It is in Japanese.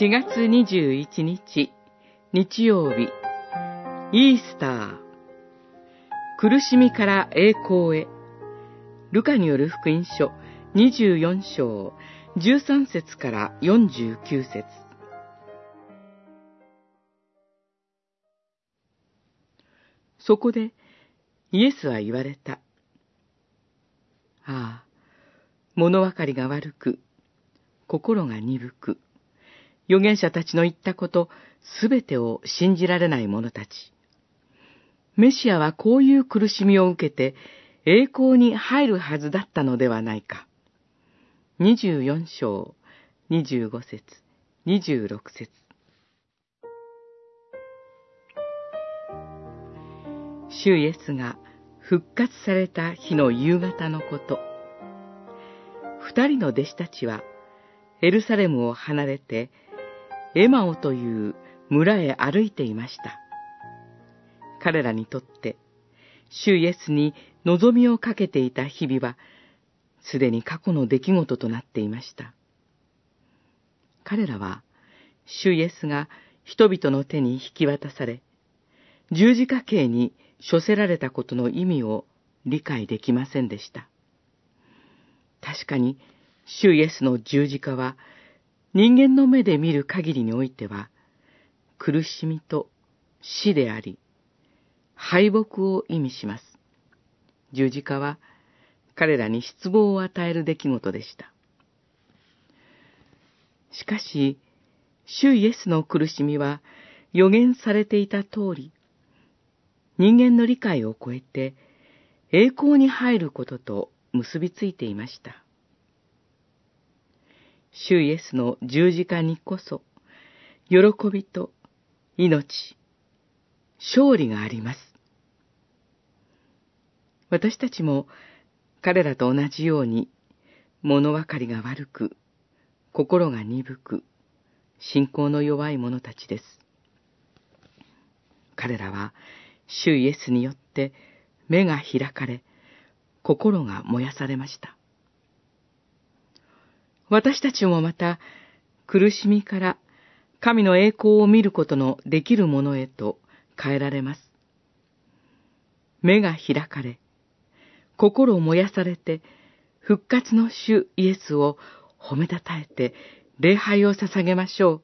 4月21日、日曜日、イースター。苦しみから栄光へ。ルカによる福音書24章13節から49節そこでイエスは言われた。ああ、物分かりが悪く、心が鈍く、預言者たちの言ったこと、すべてを信じられない者たち。メシアはこういう苦しみを受けて、栄光に入るはずだったのではないか。24章、25節、26節。主イエスが復活された日の夕方のこと。二人の弟子たちはエルサレムを離れてエマオという村へ歩いていました。彼らにとって、主イエスに望みをかけていた日々は、すでに過去の出来事となっていました。彼らは、主イエスが人々の手に引き渡され、十字架刑に処せられたことの意味を理解できませんでした。確かに、主イエスの十字架は、人間の目で見る限りにおいては、苦しみと死であり、敗北を意味します。十字架は彼らに失望を与える出来事でした。しかし、主イエスの苦しみは予言されていた通り、人間の理解を超えて栄光に入ることと結びついていました。主イエスの十字架にこそ、喜びと命、勝利があります。私たちも彼らと同じように物分かりが悪く、心が鈍く、信仰の弱い者たちです。彼らは主イエスによって目が開かれ、心が燃やされました。私たちもまた苦しみから神の栄光を見ることのできるものへと変えられます。目が開かれ、心を燃やされて、復活の主イエスを褒めたたえて礼拝を捧げましょう。